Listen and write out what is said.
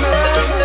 man.